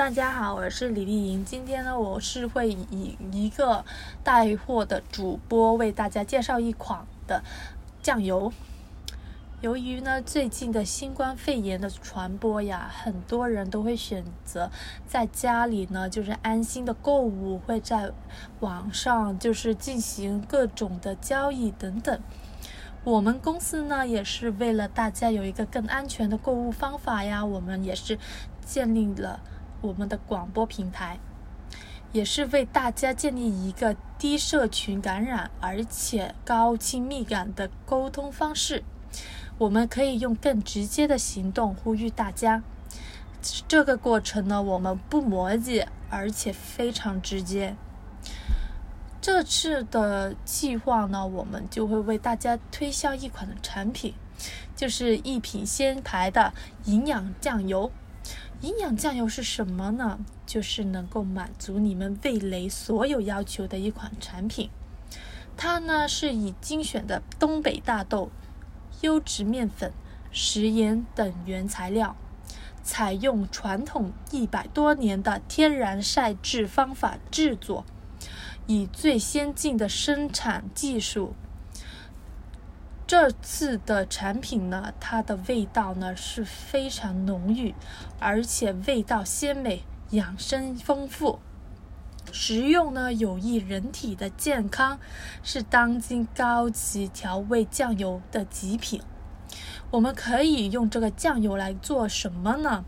大家好，我是李丽莹。今天呢，我是会以一个带货的主播为大家介绍一款的酱油。由于呢，最近的新冠肺炎的传播呀，很多人都会选择在家里呢，就是安心的购物，会在网上就是进行各种的交易等等。我们公司呢，也是为了大家有一个更安全的购物方法呀，我们也是建立了我们的广播平台，也是为大家建立一个低社群感染而且高亲密感的沟通方式。我们可以用更直接的行动呼吁大家。这个过程呢，我们不磨叽，而且非常直接。这次的计划呢，我们就会为大家推销一款的产品，就是一品鲜牌的营养酱油。营养酱油是什么呢？就是能够满足你们味蕾所有要求的一款产品。它呢是以精选的东北大豆、优质面粉、食盐等原材料，采用传统一百多年的天然晒制方法制作。以最先进的生产技术，这次的产品呢，它的味道呢是非常浓郁，而且味道鲜美、养生丰富，食用呢有益人体的健康，是当今高级调味酱油的极品。我们可以用这个酱油来做什么呢？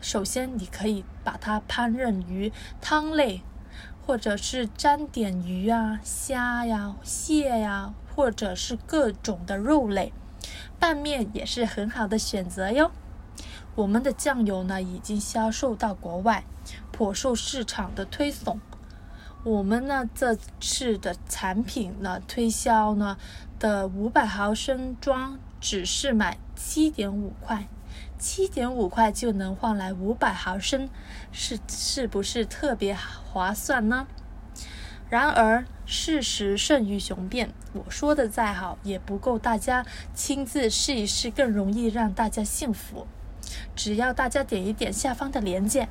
首先，你可以把它烹饪于汤类。或者是沾点鱼啊、虾呀、蟹呀，或者是各种的肉类，拌面也是很好的选择哟。我们的酱油呢，已经销售到国外，颇受市场的推崇。我们呢，这次的产品呢，推销呢的五百毫升装只是买七点五块。七点五块就能换来五百毫升，是是不是特别划算呢？然而事实胜于雄辩，我说的再好也不够大家亲自试一试更容易让大家信服。只要大家点一点下方的链接，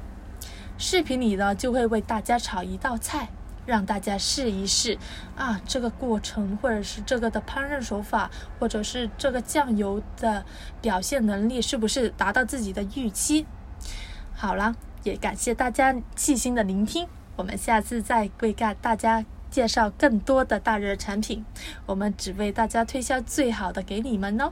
视频里呢就会为大家炒一道菜。让大家试一试啊，这个过程，或者是这个的烹饪手法，或者是这个酱油的表现能力，是不是达到自己的预期？好了，也感谢大家细心的聆听，我们下次再为大家介绍更多的大热产品，我们只为大家推销最好的给你们哦。